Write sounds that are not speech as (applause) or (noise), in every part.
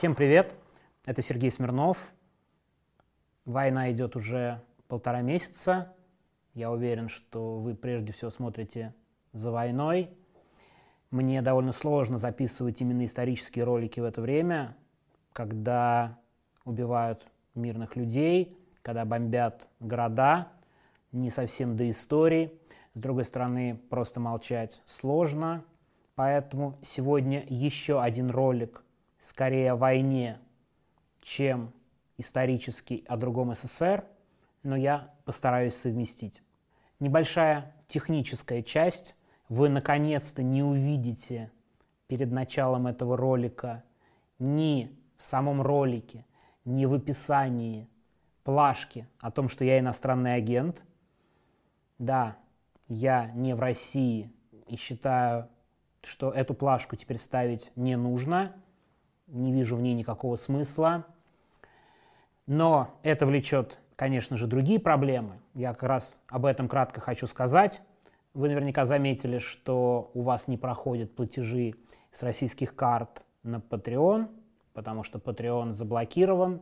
Всем привет, это Сергей Смирнов. Война идет уже полтора месяца. Я уверен, что вы прежде всего смотрите за войной. Мне довольно сложно записывать именно исторические ролики в это время, когда убивают мирных людей, когда бомбят города, не совсем до истории. С другой стороны, просто молчать сложно. Поэтому сегодня еще один ролик скорее войне, чем исторический о другом СССР, но я постараюсь совместить. Небольшая техническая часть. Вы наконец-то не увидите перед началом этого ролика ни в самом ролике, ни в описании плашки о том, что я иностранный агент. Да, я не в России и считаю, что эту плашку теперь ставить не нужно. Не вижу в ней никакого смысла. Но это влечет, конечно же, другие проблемы. Я как раз об этом кратко хочу сказать. Вы наверняка заметили, что у вас не проходят платежи с российских карт на Patreon, потому что Patreon заблокирован.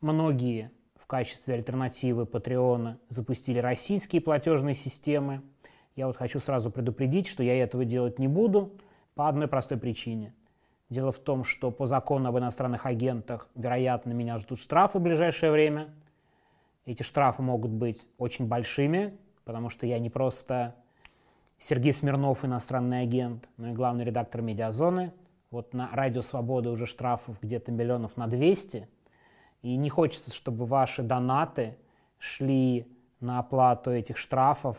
Многие в качестве альтернативы Patreon запустили российские платежные системы. Я вот хочу сразу предупредить, что я этого делать не буду по одной простой причине. Дело в том, что по закону об иностранных агентах, вероятно, меня ждут штрафы в ближайшее время. Эти штрафы могут быть очень большими, потому что я не просто Сергей Смирнов, иностранный агент, но и главный редактор «Медиазоны». Вот на «Радио Свобода» уже штрафов где-то миллионов на 200. И не хочется, чтобы ваши донаты шли на оплату этих штрафов,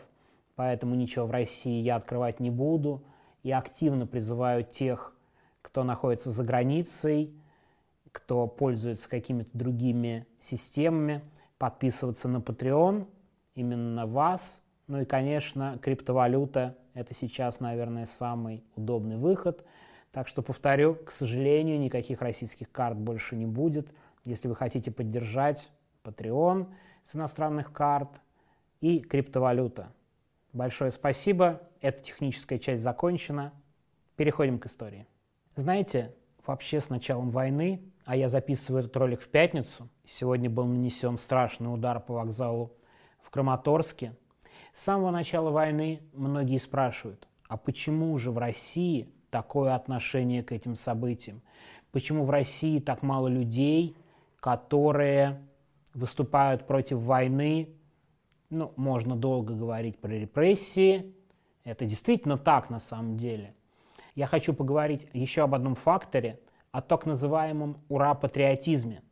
поэтому ничего в России я открывать не буду. И активно призываю тех, кто находится за границей, кто пользуется какими-то другими системами, подписываться на Patreon, именно вас. Ну и, конечно, криптовалюта – это сейчас, наверное, самый удобный выход. Так что, повторю, к сожалению, никаких российских карт больше не будет – если вы хотите поддержать Patreon с иностранных карт и криптовалюта. Большое спасибо. Эта техническая часть закончена. Переходим к истории. Знаете, вообще с началом войны, а я записываю этот ролик в пятницу, сегодня был нанесен страшный удар по вокзалу в Краматорске, с самого начала войны многие спрашивают, а почему же в России такое отношение к этим событиям? Почему в России так мало людей, которые выступают против войны. Ну, можно долго говорить про репрессии. Это действительно так на самом деле. Я хочу поговорить еще об одном факторе, о так называемом ура-патриотизме.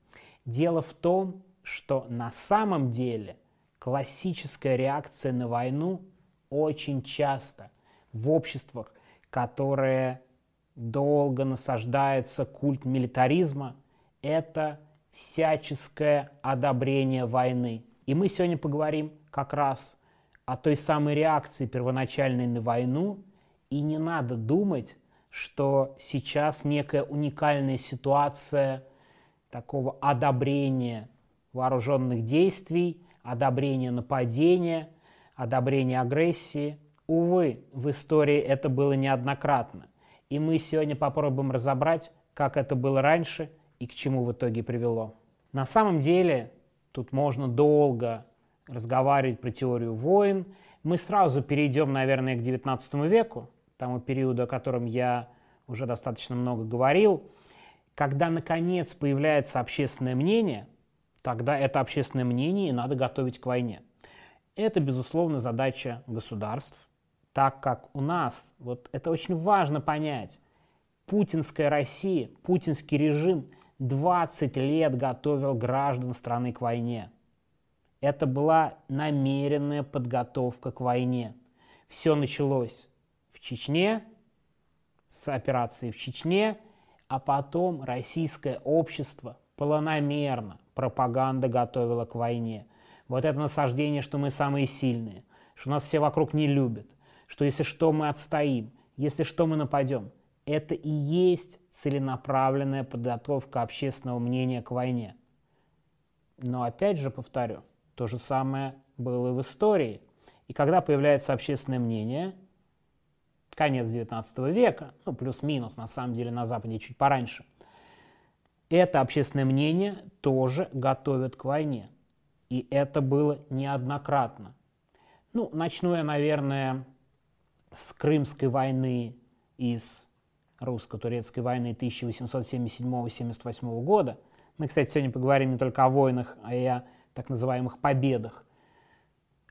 Дело в том, что на самом деле классическая реакция на войну очень часто в обществах, которые долго насаждается культ милитаризма, это всяческое одобрение войны. И мы сегодня поговорим как раз о той самой реакции первоначальной на войну. И не надо думать, что сейчас некая уникальная ситуация такого одобрения вооруженных действий, одобрения нападения, одобрения агрессии. Увы, в истории это было неоднократно. И мы сегодня попробуем разобрать, как это было раньше – и к чему в итоге привело. На самом деле тут можно долго разговаривать про теорию войн. Мы сразу перейдем, наверное, к XIX веку, тому периоду, о котором я уже достаточно много говорил. Когда, наконец, появляется общественное мнение, тогда это общественное мнение и надо готовить к войне. Это, безусловно, задача государств, так как у нас, вот это очень важно понять, путинская Россия, путинский режим – 20 лет готовил граждан страны к войне. Это была намеренная подготовка к войне. Все началось в Чечне, с операцией в Чечне, а потом российское общество планомерно пропаганда готовила к войне. Вот это насаждение, что мы самые сильные, что нас все вокруг не любят, что если что мы отстоим, если что мы нападем. Это и есть целенаправленная подготовка общественного мнения к войне. Но опять же повторю, то же самое было и в истории. И когда появляется общественное мнение, конец XIX века, ну плюс-минус, на самом деле на Западе чуть пораньше, это общественное мнение тоже готовят к войне. И это было неоднократно. Ну, начну я, наверное, с Крымской войны и с русско-турецкой войны 1877-78 года. Мы, кстати, сегодня поговорим не только о войнах, а и о так называемых победах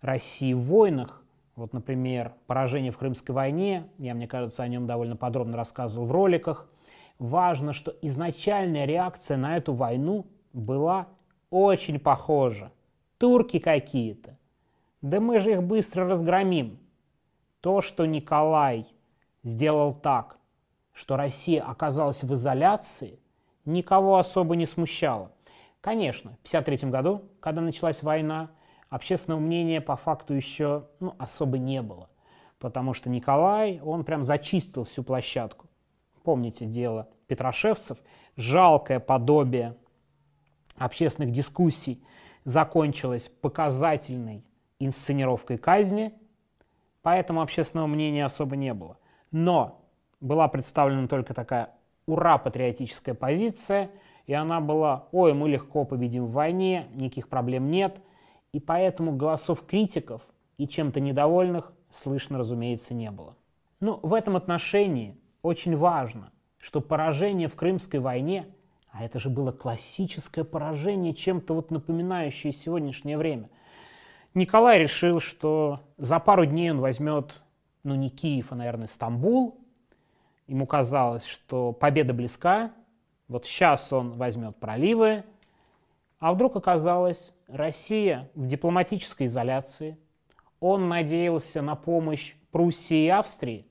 России в войнах. Вот, например, поражение в Крымской войне, я, мне кажется, о нем довольно подробно рассказывал в роликах. Важно, что изначальная реакция на эту войну была очень похожа. Турки какие-то. Да мы же их быстро разгромим. То, что Николай сделал так, что Россия оказалась в изоляции, никого особо не смущало. Конечно, в 1953 году, когда началась война, общественного мнения по факту еще ну, особо не было, потому что Николай, он прям зачистил всю площадку. Помните дело Петрошевцев, жалкое подобие общественных дискуссий закончилось показательной инсценировкой казни, поэтому общественного мнения особо не было. Но была представлена только такая ура-патриотическая позиция, и она была, ой, мы легко победим в войне, никаких проблем нет, и поэтому голосов критиков и чем-то недовольных слышно, разумеется, не было. Но в этом отношении очень важно, что поражение в Крымской войне, а это же было классическое поражение, чем-то вот напоминающее сегодняшнее время, Николай решил, что за пару дней он возьмет, ну не Киев, а, наверное, Стамбул, Ему казалось, что победа близка, вот сейчас он возьмет проливы, а вдруг оказалось, Россия в дипломатической изоляции, он надеялся на помощь Пруссии и Австрии,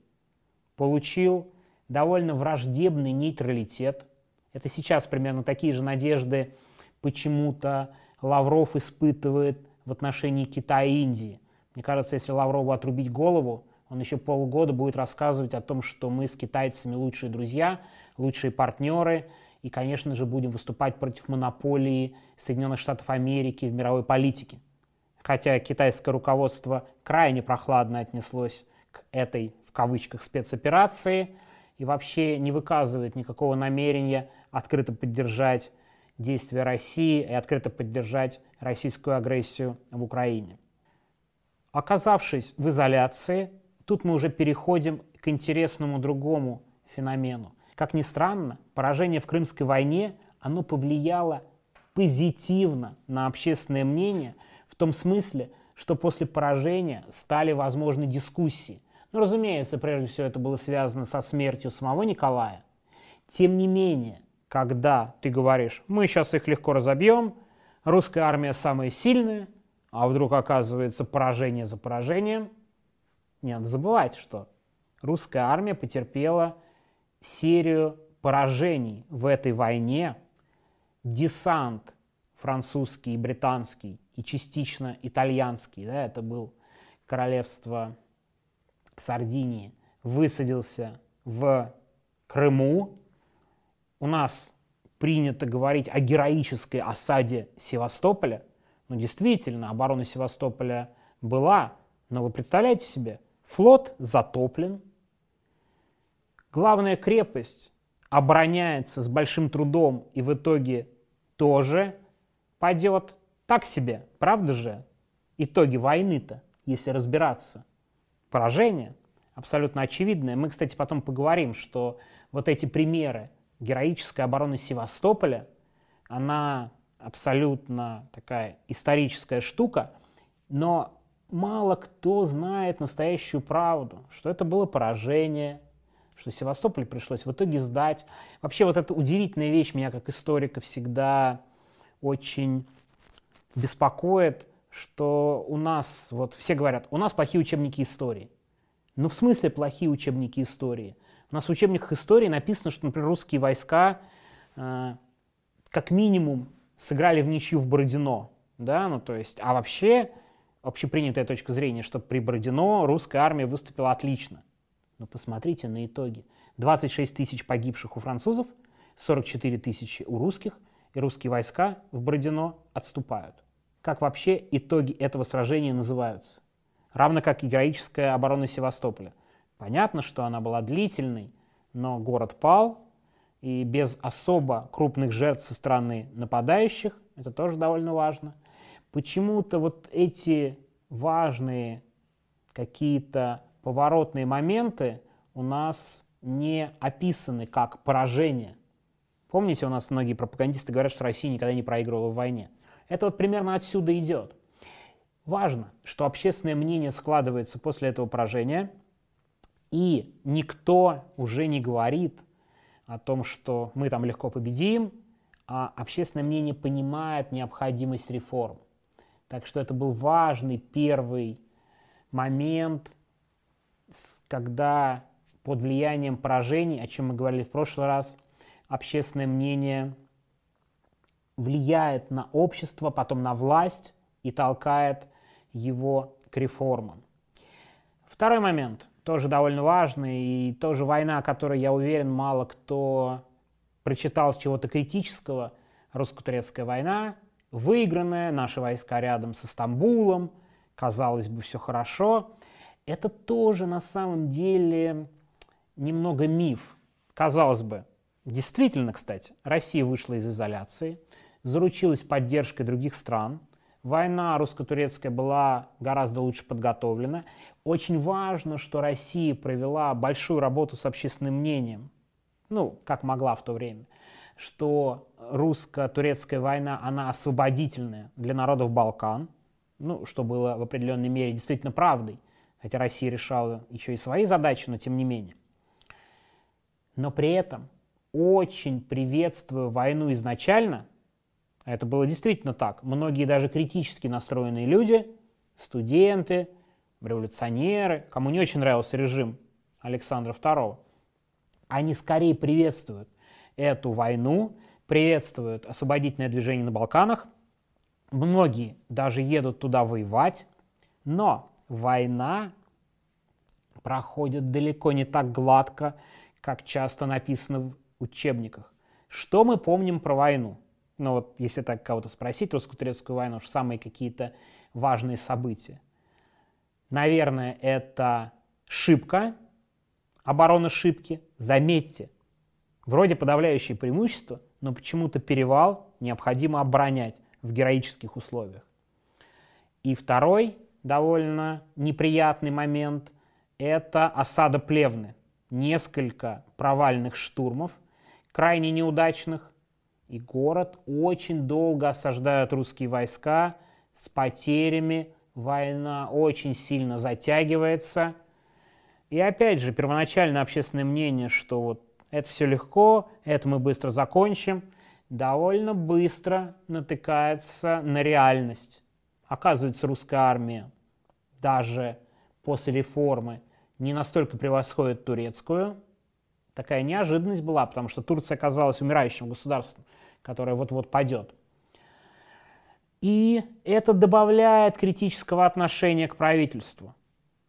получил довольно враждебный нейтралитет. Это сейчас примерно такие же надежды почему-то Лавров испытывает в отношении Китая и Индии. Мне кажется, если Лаврову отрубить голову, он еще полгода будет рассказывать о том, что мы с китайцами лучшие друзья, лучшие партнеры, и, конечно же, будем выступать против монополии Соединенных Штатов Америки в мировой политике. Хотя китайское руководство крайне прохладно отнеслось к этой, в кавычках, спецоперации и вообще не выказывает никакого намерения открыто поддержать действия России и открыто поддержать российскую агрессию в Украине. Оказавшись в изоляции, Тут мы уже переходим к интересному другому феномену. Как ни странно, поражение в Крымской войне, оно повлияло позитивно на общественное мнение в том смысле, что после поражения стали возможны дискуссии. Ну, разумеется, прежде всего это было связано со смертью самого Николая. Тем не менее, когда ты говоришь, мы сейчас их легко разобьем, русская армия самая сильная, а вдруг оказывается поражение за поражением – не надо забывать, что русская армия потерпела серию поражений в этой войне. Десант французский британский, и частично итальянский, да, это был королевство Сардинии, высадился в Крыму. У нас принято говорить о героической осаде Севастополя. Ну, действительно, оборона Севастополя была, но вы представляете себе, Флот затоплен. Главная крепость обороняется с большим трудом и в итоге тоже падет. Так себе, правда же? Итоги войны-то, если разбираться. Поражение абсолютно очевидное. Мы, кстати, потом поговорим, что вот эти примеры героической обороны Севастополя, она абсолютно такая историческая штука, но мало кто знает настоящую правду, что это было поражение, что Севастополь пришлось в итоге сдать. Вообще вот эта удивительная вещь меня как историка всегда очень беспокоит, что у нас, вот все говорят, у нас плохие учебники истории. Ну в смысле плохие учебники истории? У нас в учебниках истории написано, что, например, русские войска э, как минимум сыграли в ничью в Бородино. Да? Ну, то есть, а вообще общепринятая точка зрения, что при Бородино русская армия выступила отлично. Но посмотрите на итоги. 26 тысяч погибших у французов, 44 тысячи у русских, и русские войска в Бородино отступают. Как вообще итоги этого сражения называются? Равно как и героическая оборона Севастополя. Понятно, что она была длительной, но город пал, и без особо крупных жертв со стороны нападающих. Это тоже довольно важно. Почему-то вот эти важные какие-то поворотные моменты у нас не описаны как поражение. Помните, у нас многие пропагандисты говорят, что Россия никогда не проигрывала в войне. Это вот примерно отсюда идет. Важно, что общественное мнение складывается после этого поражения, и никто уже не говорит о том, что мы там легко победим, а общественное мнение понимает необходимость реформ. Так что это был важный первый момент, когда под влиянием поражений, о чем мы говорили в прошлый раз, общественное мнение влияет на общество, потом на власть и толкает его к реформам. Второй момент, тоже довольно важный, и тоже война, о которой, я уверен, мало кто прочитал чего-то критического, русско-турецкая война, выигранная, наши войска рядом со Стамбулом, казалось бы, все хорошо. Это тоже на самом деле немного миф. Казалось бы, действительно, кстати, Россия вышла из изоляции, заручилась поддержкой других стран – Война русско-турецкая была гораздо лучше подготовлена. Очень важно, что Россия провела большую работу с общественным мнением, ну, как могла в то время, что русско-турецкая война, она освободительная для народов Балкан, ну, что было в определенной мере действительно правдой, хотя Россия решала еще и свои задачи, но тем не менее. Но при этом очень приветствую войну изначально – это было действительно так. Многие даже критически настроенные люди, студенты, революционеры, кому не очень нравился режим Александра II, они скорее приветствуют эту войну, приветствуют освободительное движение на Балканах. Многие даже едут туда воевать, но война проходит далеко не так гладко, как часто написано в учебниках. Что мы помним про войну? ну вот если так кого-то спросить, русско-турецкую войну, самые какие-то важные события. Наверное, это Шибка, оборона Шибки. Заметьте, вроде подавляющее преимущество, но почему-то перевал необходимо оборонять в героических условиях. И второй довольно неприятный момент – это осада Плевны. Несколько провальных штурмов, крайне неудачных, и город очень долго осаждают русские войска с потерями. Война очень сильно затягивается. И опять же, первоначальное общественное мнение, что вот это все легко, это мы быстро закончим, довольно быстро натыкается на реальность. Оказывается, русская армия даже после реформы не настолько превосходит турецкую. Такая неожиданность была, потому что Турция оказалась умирающим государством которая вот-вот падет. И это добавляет критического отношения к правительству.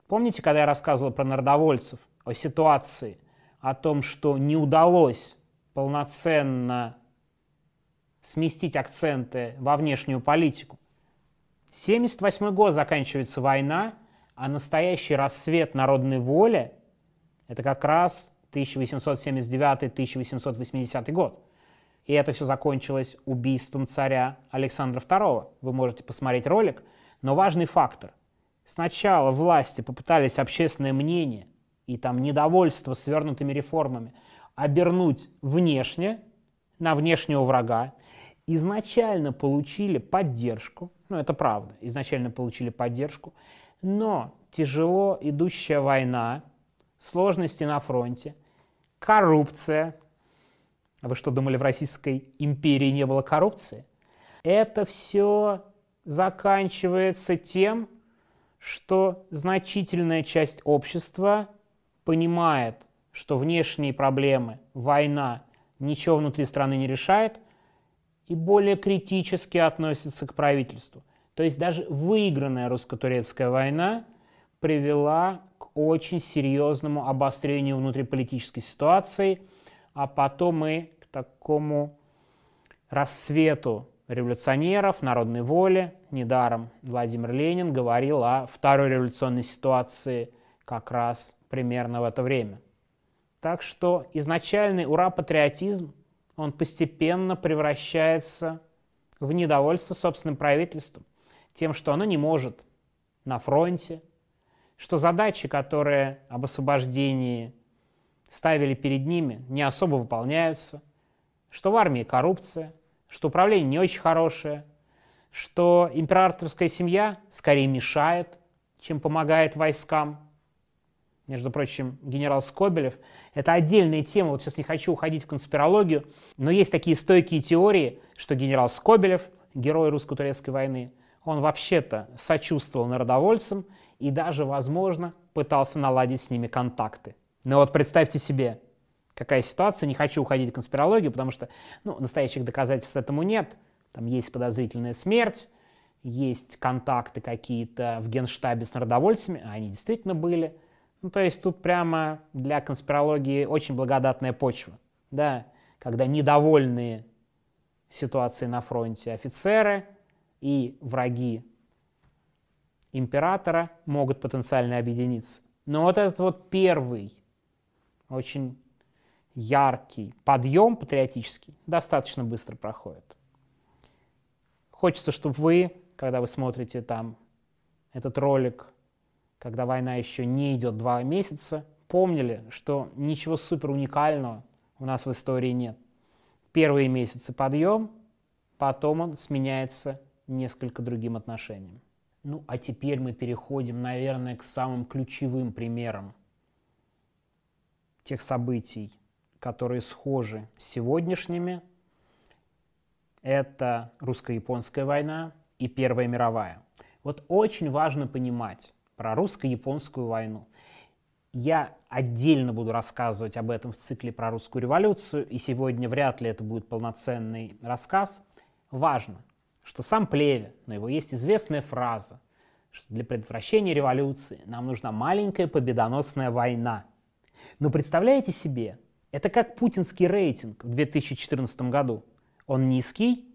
Помните, когда я рассказывал про народовольцев, о ситуации, о том, что не удалось полноценно сместить акценты во внешнюю политику? 1978 год заканчивается война, а настоящий рассвет народной воли – это как раз 1879-1880 год. И это все закончилось убийством царя Александра II. Вы можете посмотреть ролик. Но важный фактор. Сначала власти попытались общественное мнение и там недовольство свернутыми реформами обернуть внешне, на внешнего врага. Изначально получили поддержку, ну это правда, изначально получили поддержку, но тяжело идущая война, сложности на фронте, коррупция, вы что, думали, в Российской империи не было коррупции? Это все заканчивается тем, что значительная часть общества понимает, что внешние проблемы, война, ничего внутри страны не решает, и более критически относится к правительству. То есть даже выигранная русско-турецкая война привела к очень серьезному обострению внутриполитической ситуации, а потом и такому рассвету революционеров, народной воли. Недаром Владимир Ленин говорил о второй революционной ситуации как раз примерно в это время. Так что изначальный ура-патриотизм, он постепенно превращается в недовольство собственным правительством, тем, что оно не может на фронте, что задачи, которые об освобождении ставили перед ними, не особо выполняются, что в армии коррупция, что управление не очень хорошее, что императорская семья скорее мешает, чем помогает войскам. Между прочим, генерал Скобелев – это отдельная тема, вот сейчас не хочу уходить в конспирологию, но есть такие стойкие теории, что генерал Скобелев, герой русско-турецкой войны, он вообще-то сочувствовал народовольцам и даже, возможно, пытался наладить с ними контакты. Но вот представьте себе, какая ситуация, не хочу уходить в конспирологию, потому что ну, настоящих доказательств этому нет. Там есть подозрительная смерть, есть контакты какие-то в генштабе с народовольцами, а они действительно были. Ну, то есть тут прямо для конспирологии очень благодатная почва. Да, когда недовольные ситуацией на фронте офицеры и враги императора могут потенциально объединиться. Но вот этот вот первый, очень яркий подъем патриотический достаточно быстро проходит. Хочется, чтобы вы, когда вы смотрите там этот ролик, когда война еще не идет два месяца, помнили, что ничего супер уникального у нас в истории нет. Первые месяцы подъем, потом он сменяется несколько другим отношением. Ну, а теперь мы переходим, наверное, к самым ключевым примерам тех событий, которые схожи с сегодняшними. Это русско-японская война и Первая мировая. Вот очень важно понимать про русско-японскую войну. Я отдельно буду рассказывать об этом в цикле про русскую революцию, и сегодня вряд ли это будет полноценный рассказ. Важно, что сам Плеве, но его есть известная фраза, что для предотвращения революции нам нужна маленькая победоносная война. Но представляете себе, это как путинский рейтинг в 2014 году. Он низкий,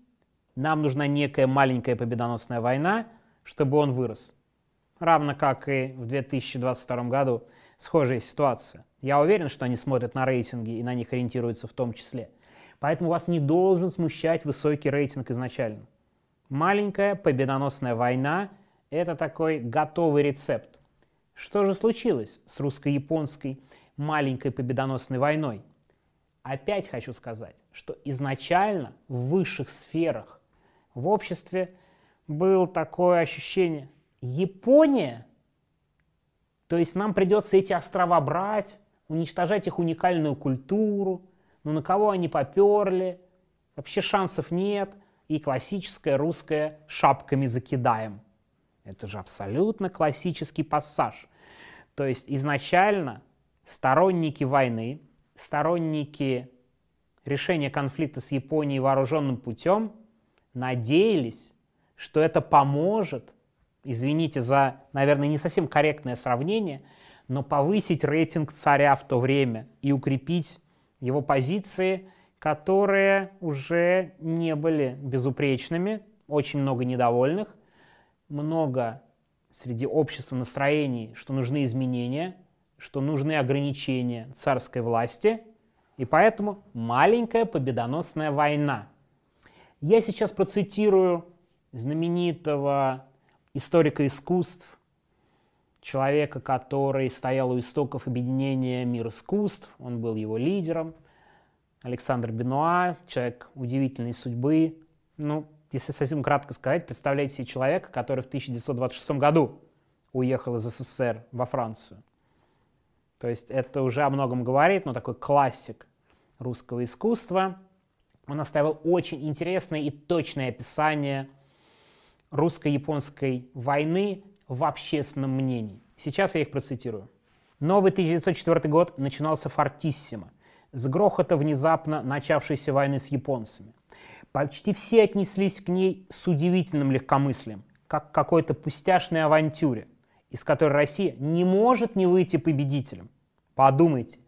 нам нужна некая маленькая победоносная война, чтобы он вырос. Равно как и в 2022 году схожая ситуация. Я уверен, что они смотрят на рейтинги и на них ориентируются в том числе. Поэтому вас не должен смущать высокий рейтинг изначально. Маленькая победоносная война – это такой готовый рецепт. Что же случилось с русско-японской маленькой победоносной войной? Опять хочу сказать, что изначально в высших сферах в обществе было такое ощущение – Япония? То есть нам придется эти острова брать, уничтожать их уникальную культуру, ну на кого они поперли, вообще шансов нет – и классическое русское «шапками закидаем». Это же абсолютно классический пассаж. То есть изначально сторонники войны, сторонники решения конфликта с Японией вооруженным путем надеялись, что это поможет, извините за, наверное, не совсем корректное сравнение, но повысить рейтинг царя в то время и укрепить его позиции – которые уже не были безупречными, очень много недовольных, много среди общества настроений, что нужны изменения, что нужны ограничения царской власти, и поэтому маленькая победоносная война. Я сейчас процитирую знаменитого историка искусств, человека, который стоял у истоков объединения мир искусств, он был его лидером – Александр Бенуа, человек удивительной судьбы. Ну, если совсем кратко сказать, представляете себе человека, который в 1926 году уехал из СССР во Францию. То есть это уже о многом говорит, но такой классик русского искусства. Он оставил очень интересное и точное описание русско-японской войны в общественном мнении. Сейчас я их процитирую. Новый 1904 год начинался фортиссимо с грохота внезапно начавшейся войны с японцами. Почти все отнеслись к ней с удивительным легкомыслием, как к какой-то пустяшной авантюре, из которой Россия не может не выйти победителем. Подумайте,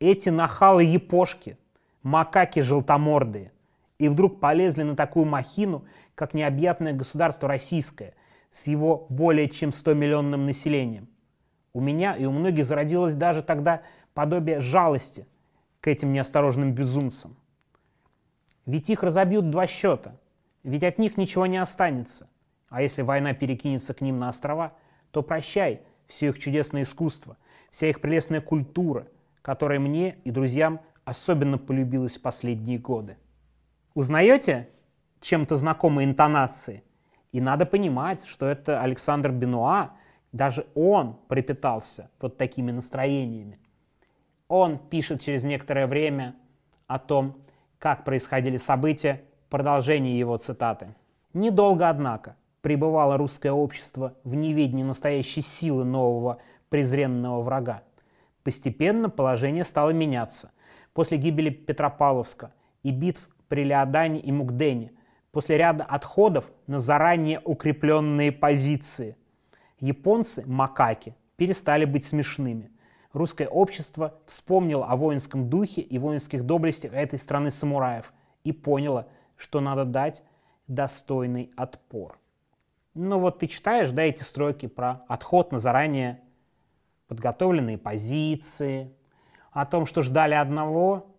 эти нахалы-япошки, макаки желтомордые, и вдруг полезли на такую махину, как необъятное государство российское, с его более чем 100-миллионным населением. У меня и у многих зародилось даже тогда подобие жалости к этим неосторожным безумцам. Ведь их разобьют два счета, ведь от них ничего не останется. А если война перекинется к ним на острова, то прощай все их чудесное искусство, вся их прелестная культура, которая мне и друзьям особенно полюбилась в последние годы. Узнаете чем-то знакомые интонации? И надо понимать, что это Александр Бенуа, даже он пропитался под такими настроениями. Он пишет через некоторое время о том, как происходили события, продолжение его цитаты. Недолго, однако, пребывало русское общество в неведении настоящей силы нового презренного врага. Постепенно положение стало меняться. После гибели Петропавловска и битв при Леодане и Мукдене, после ряда отходов на заранее укрепленные позиции, японцы, макаки, перестали быть смешными – русское общество вспомнило о воинском духе и воинских доблестях этой страны самураев и поняло, что надо дать достойный отпор. Ну вот ты читаешь, да, эти строки про отход на заранее подготовленные позиции, о том, что ждали одного,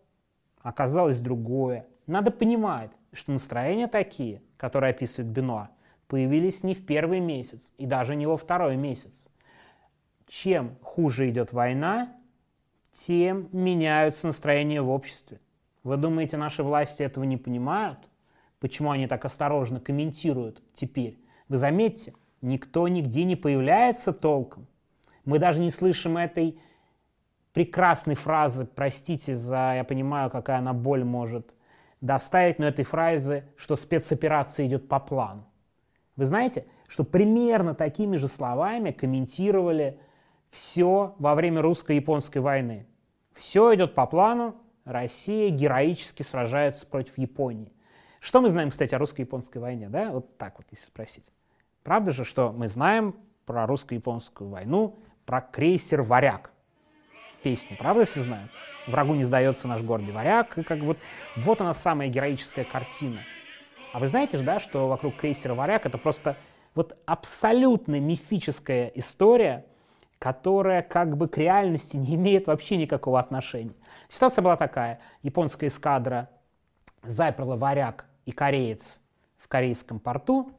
оказалось другое. Надо понимать, что настроения такие, которые описывает Бенуа, появились не в первый месяц и даже не во второй месяц чем хуже идет война, тем меняются настроения в обществе. Вы думаете, наши власти этого не понимают? Почему они так осторожно комментируют теперь? Вы заметьте, никто нигде не появляется толком. Мы даже не слышим этой прекрасной фразы, простите за, я понимаю, какая она боль может доставить, но этой фразы, что спецоперация идет по плану. Вы знаете, что примерно такими же словами комментировали все во время русско-японской войны. Все идет по плану, Россия героически сражается против Японии. Что мы знаем, кстати, о русско-японской войне, да? Вот так вот, если спросить. Правда же, что мы знаем про русско-японскую войну, про крейсер «Варяг». Песню, правда, все знают? «Врагу не сдается наш гордый варяг». И как вот, вот она самая героическая картина. А вы знаете же, да, что вокруг крейсера «Варяг» это просто вот абсолютно мифическая история – которая как бы к реальности не имеет вообще никакого отношения. Ситуация была такая. Японская эскадра заперла варяг и кореец в корейском порту.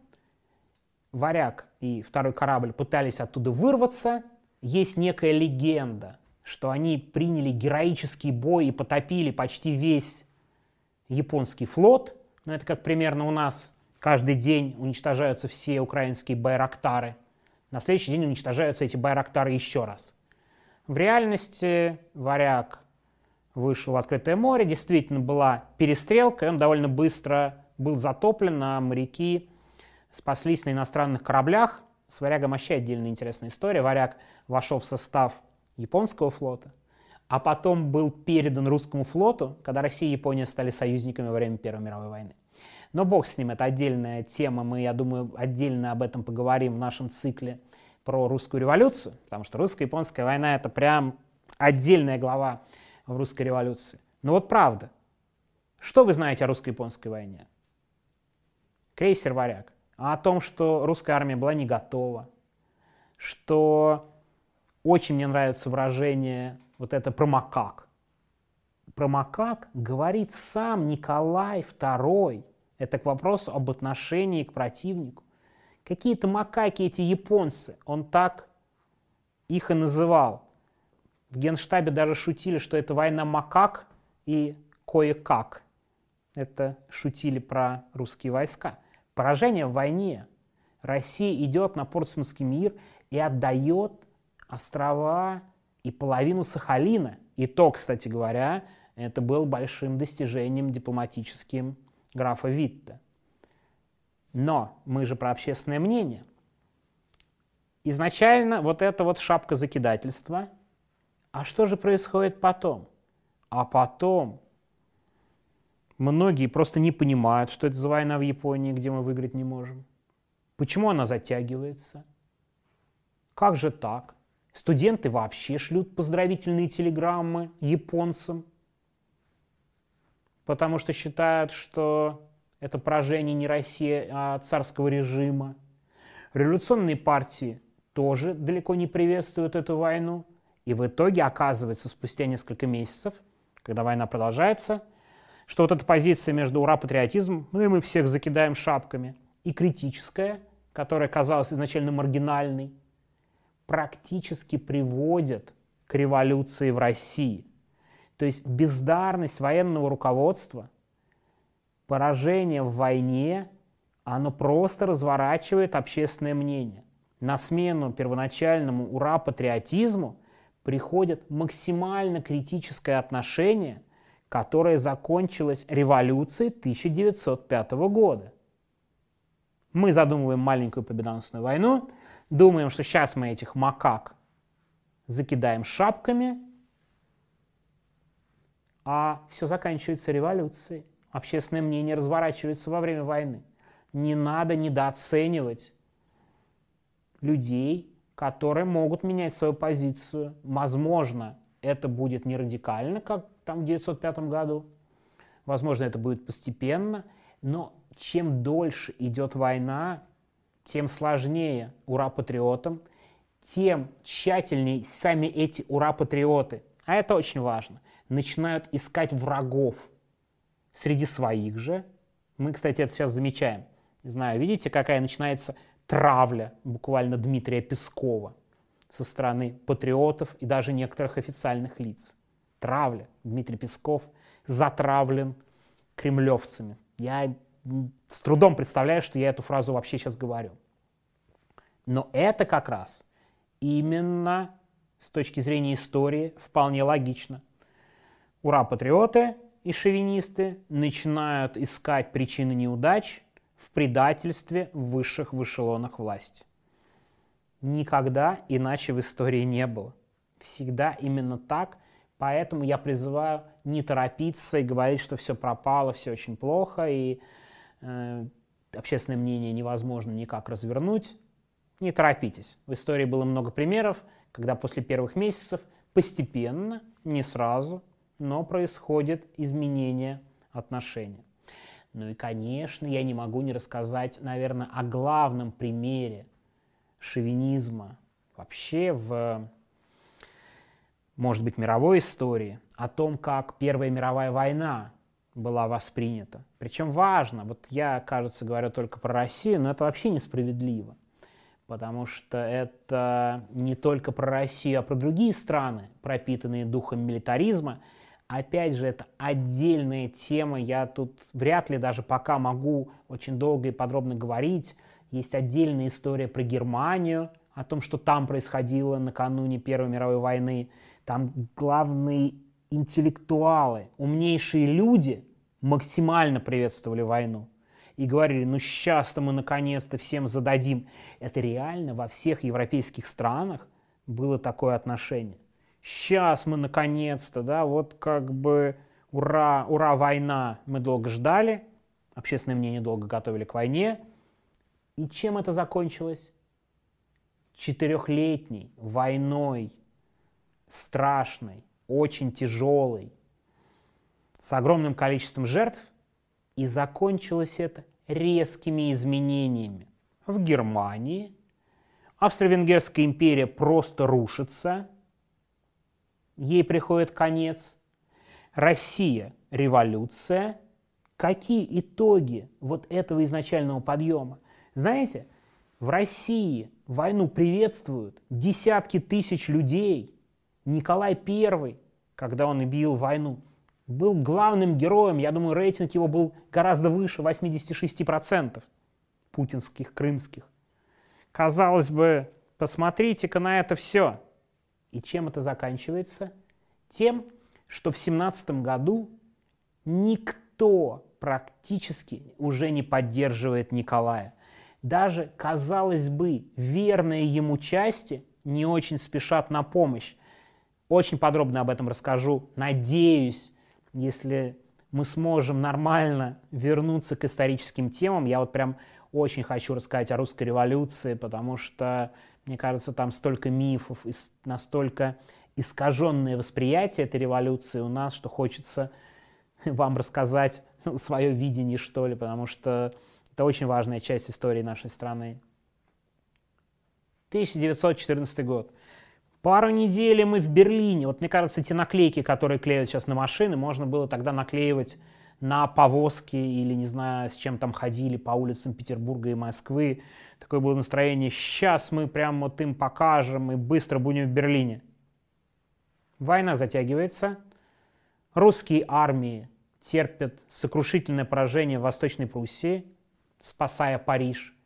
Варяг и второй корабль пытались оттуда вырваться. Есть некая легенда, что они приняли героический бой и потопили почти весь японский флот. Но это как примерно у нас каждый день уничтожаются все украинские байрактары – на следующий день уничтожаются эти байрактары еще раз. В реальности варяг вышел в открытое море, действительно была перестрелка, и он довольно быстро был затоплен, а моряки спаслись на иностранных кораблях. С варягом вообще отдельная интересная история. Варяг вошел в состав японского флота, а потом был передан русскому флоту, когда Россия и Япония стали союзниками во время Первой мировой войны. Но бог с ним, это отдельная тема, мы, я думаю, отдельно об этом поговорим в нашем цикле про русскую революцию, потому что русско-японская война это прям отдельная глава в русской революции. Но вот правда, что вы знаете о русско-японской войне? Крейсер «Варяг». А о том, что русская армия была не готова, что очень мне нравится выражение вот это про макак. Про макак говорит сам Николай II это к вопросу об отношении к противнику. Какие-то макаки эти японцы, он так их и называл. В генштабе даже шутили, что это война макак и кое-как. Это шутили про русские войска. Поражение в войне. Россия идет на Портсмутский мир и отдает острова и половину Сахалина. И то, кстати говоря, это был большим достижением дипломатическим графа Витта. Но мы же про общественное мнение. Изначально вот это вот шапка закидательства. А что же происходит потом? А потом многие просто не понимают, что это за война в Японии, где мы выиграть не можем. Почему она затягивается? Как же так? Студенты вообще шлют поздравительные телеграммы японцам – потому что считают, что это поражение не России, а царского режима. Революционные партии тоже далеко не приветствуют эту войну. И в итоге оказывается спустя несколько месяцев, когда война продолжается, что вот эта позиция между ура-патриотизмом, ну и мы всех закидаем шапками, и критическая, которая казалась изначально маргинальной, практически приводит к революции в России. То есть бездарность военного руководства, поражение в войне, оно просто разворачивает общественное мнение. На смену первоначальному ура-патриотизму приходит максимально критическое отношение, которое закончилось революцией 1905 года. Мы задумываем маленькую победоносную войну, думаем, что сейчас мы этих макак закидаем шапками, а все заканчивается революцией. Общественное мнение разворачивается во время войны. Не надо недооценивать людей, которые могут менять свою позицию. Возможно, это будет не радикально, как там в 1905 году. Возможно, это будет постепенно. Но чем дольше идет война, тем сложнее ура-патриотам, тем тщательнее сами эти ура-патриоты, а это очень важно, начинают искать врагов среди своих же. Мы, кстати, это сейчас замечаем. Не знаю, видите, какая начинается травля буквально Дмитрия Пескова со стороны патриотов и даже некоторых официальных лиц. Травля. Дмитрий Песков затравлен кремлевцами. Я с трудом представляю, что я эту фразу вообще сейчас говорю. Но это как раз именно с точки зрения истории вполне логично. Ура, патриоты и шовинисты начинают искать причины неудач в предательстве в высших в эшелонах власти. Никогда иначе в истории не было. Всегда именно так. Поэтому я призываю не торопиться и говорить, что все пропало, все очень плохо, и общественное мнение невозможно никак развернуть. Не торопитесь. В истории было много примеров, когда после первых месяцев постепенно, не сразу, но происходит изменение отношений. Ну и, конечно, я не могу не рассказать, наверное, о главном примере шовинизма вообще в, может быть, мировой истории, о том, как Первая мировая война была воспринята. Причем важно, вот я, кажется, говорю только про Россию, но это вообще несправедливо, потому что это не только про Россию, а про другие страны, пропитанные духом милитаризма, Опять же, это отдельная тема, я тут вряд ли даже пока могу очень долго и подробно говорить. Есть отдельная история про Германию, о том, что там происходило накануне Первой мировой войны. Там главные интеллектуалы, умнейшие люди максимально приветствовали войну и говорили, ну сейчас-то мы наконец-то всем зададим. Это реально во всех европейских странах было такое отношение сейчас мы наконец-то, да, вот как бы ура, ура, война, мы долго ждали, общественное мнение долго готовили к войне. И чем это закончилось? Четырехлетней войной, страшной, очень тяжелой, с огромным количеством жертв, и закончилось это резкими изменениями. В Германии Австро-Венгерская империя просто рушится – ей приходит конец. Россия – революция. Какие итоги вот этого изначального подъема? Знаете, в России войну приветствуют десятки тысяч людей. Николай I, когда он бил войну, был главным героем. Я думаю, рейтинг его был гораздо выше 86% путинских, крымских. Казалось бы, посмотрите-ка на это все. И чем это заканчивается? Тем, что в 17 году никто практически уже не поддерживает Николая. Даже, казалось бы, верные ему части не очень спешат на помощь. Очень подробно об этом расскажу. Надеюсь, если мы сможем нормально вернуться к историческим темам. Я вот прям очень хочу рассказать о русской революции, потому что мне кажется, там столько мифов и настолько искаженное восприятие этой революции у нас, что хочется (laughs) вам рассказать (laughs) свое видение, что ли, потому что это очень важная часть истории нашей страны. 1914 год. Пару недель мы в Берлине. Вот мне кажется, эти наклейки, которые клеят сейчас на машины, можно было тогда наклеивать на повозки или, не знаю, с чем там ходили по улицам Петербурга и Москвы. Такое было настроение, сейчас мы прям вот им покажем и быстро будем в Берлине. Война затягивается, русские армии терпят сокрушительное поражение в Восточной Пруссии, спасая Париж.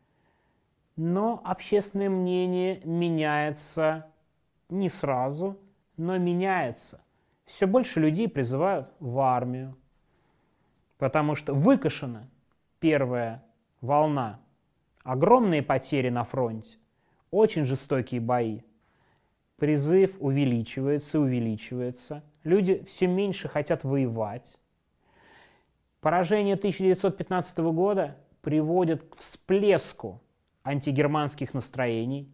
Но общественное мнение меняется не сразу, но меняется. Все больше людей призывают в армию, потому что выкашена первая волна, огромные потери на фронте, очень жестокие бои. Призыв увеличивается, увеличивается. Люди все меньше хотят воевать. Поражение 1915 года приводит к всплеску антигерманских настроений.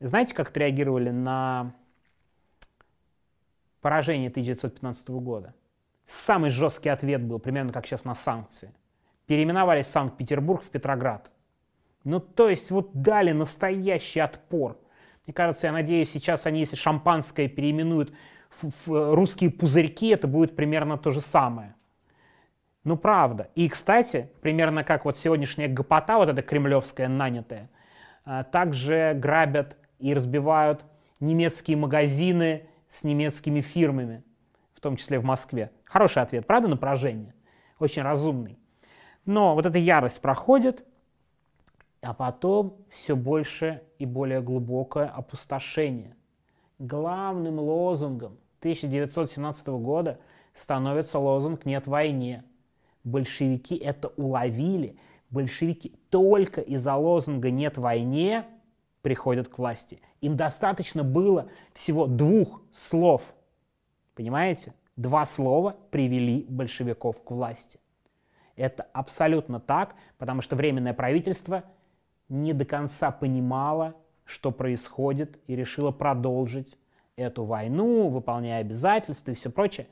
Знаете, как отреагировали на поражение 1915 года? Самый жесткий ответ был, примерно как сейчас на санкции. Переименовали Санкт-Петербург в Петроград. Ну, то есть вот дали настоящий отпор. Мне кажется, я надеюсь, сейчас они, если шампанское переименуют в, русские пузырьки, это будет примерно то же самое. Ну, правда. И, кстати, примерно как вот сегодняшняя гопота, вот эта кремлевская нанятая, а, также грабят и разбивают немецкие магазины с немецкими фирмами, в том числе в Москве. Хороший ответ, правда, на поражение? Очень разумный. Но вот эта ярость проходит, а потом все больше и более глубокое опустошение. Главным лозунгом 1917 года становится лозунг «Нет войне». Большевики это уловили. Большевики только из-за лозунга «Нет войне» приходят к власти. Им достаточно было всего двух слов. Понимаете? Два слова привели большевиков к власти. Это абсолютно так, потому что Временное правительство не до конца понимало, что происходит, и решило продолжить эту войну, выполняя обязательства и все прочее.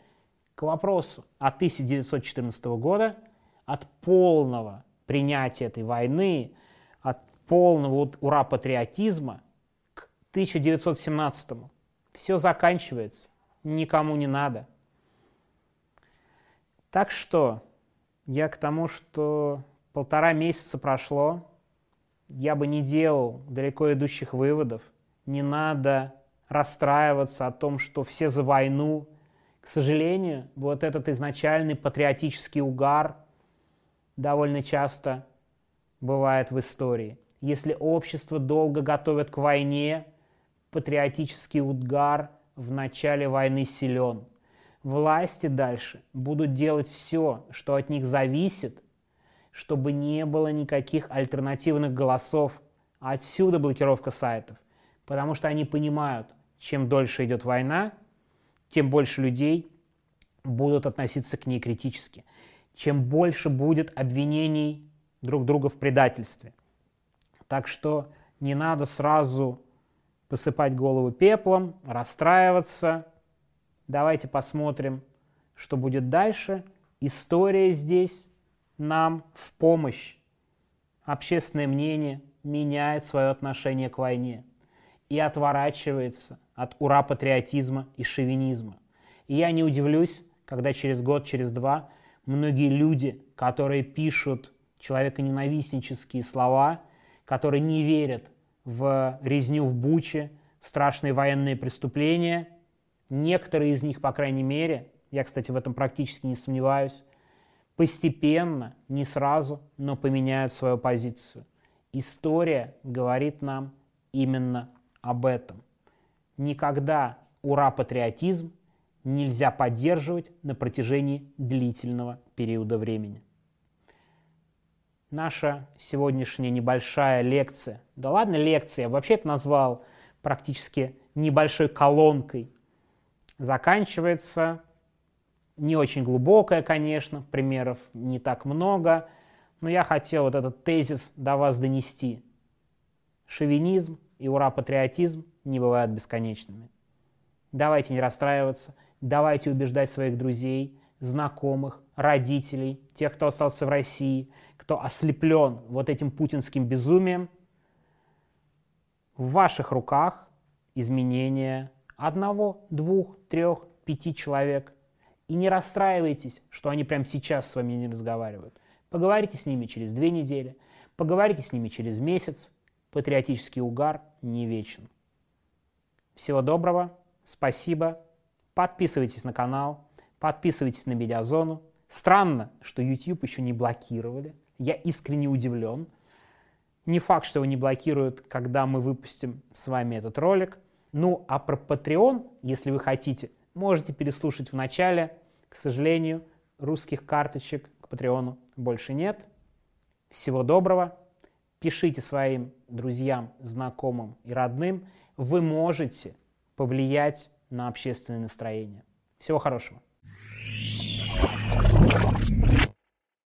К вопросу от 1914 года, от полного принятия этой войны, полного ура-патриотизма к 1917. Все заканчивается, никому не надо. Так что я к тому, что полтора месяца прошло, я бы не делал далеко идущих выводов. Не надо расстраиваться о том, что все за войну. К сожалению, вот этот изначальный патриотический угар довольно часто бывает в истории. Если общество долго готовит к войне, патриотический угар в начале войны силен. Власти дальше будут делать все, что от них зависит, чтобы не было никаких альтернативных голосов. Отсюда блокировка сайтов. Потому что они понимают, чем дольше идет война, тем больше людей будут относиться к ней критически. Чем больше будет обвинений друг друга в предательстве – так что не надо сразу посыпать голову пеплом, расстраиваться. Давайте посмотрим, что будет дальше. История здесь нам в помощь. Общественное мнение меняет свое отношение к войне и отворачивается от ура-патриотизма и шовинизма. И я не удивлюсь, когда через год, через два многие люди, которые пишут человеконенавистнические слова – которые не верят в резню в Буче, в страшные военные преступления. Некоторые из них, по крайней мере, я, кстати, в этом практически не сомневаюсь, постепенно, не сразу, но поменяют свою позицию. История говорит нам именно об этом. Никогда ура-патриотизм нельзя поддерживать на протяжении длительного периода времени наша сегодняшняя небольшая лекция. Да ладно лекция, я вообще это назвал практически небольшой колонкой. Заканчивается не очень глубокая, конечно, примеров не так много, но я хотел вот этот тезис до вас донести. Шовинизм и ура-патриотизм не бывают бесконечными. Давайте не расстраиваться, давайте убеждать своих друзей, знакомых, родителей, тех, кто остался в России – кто ослеплен вот этим путинским безумием, в ваших руках изменения одного, двух, трех, пяти человек. И не расстраивайтесь, что они прямо сейчас с вами не разговаривают. Поговорите с ними через две недели, поговорите с ними через месяц. Патриотический угар не вечен. Всего доброго, спасибо. Подписывайтесь на канал, подписывайтесь на Медиазону. Странно, что YouTube еще не блокировали. Я искренне удивлен. Не факт, что его не блокируют, когда мы выпустим с вами этот ролик. Ну, а про Patreon, если вы хотите, можете переслушать в начале. К сожалению, русских карточек к Патреону больше нет. Всего доброго. Пишите своим друзьям, знакомым и родным. Вы можете повлиять на общественное настроение. Всего хорошего.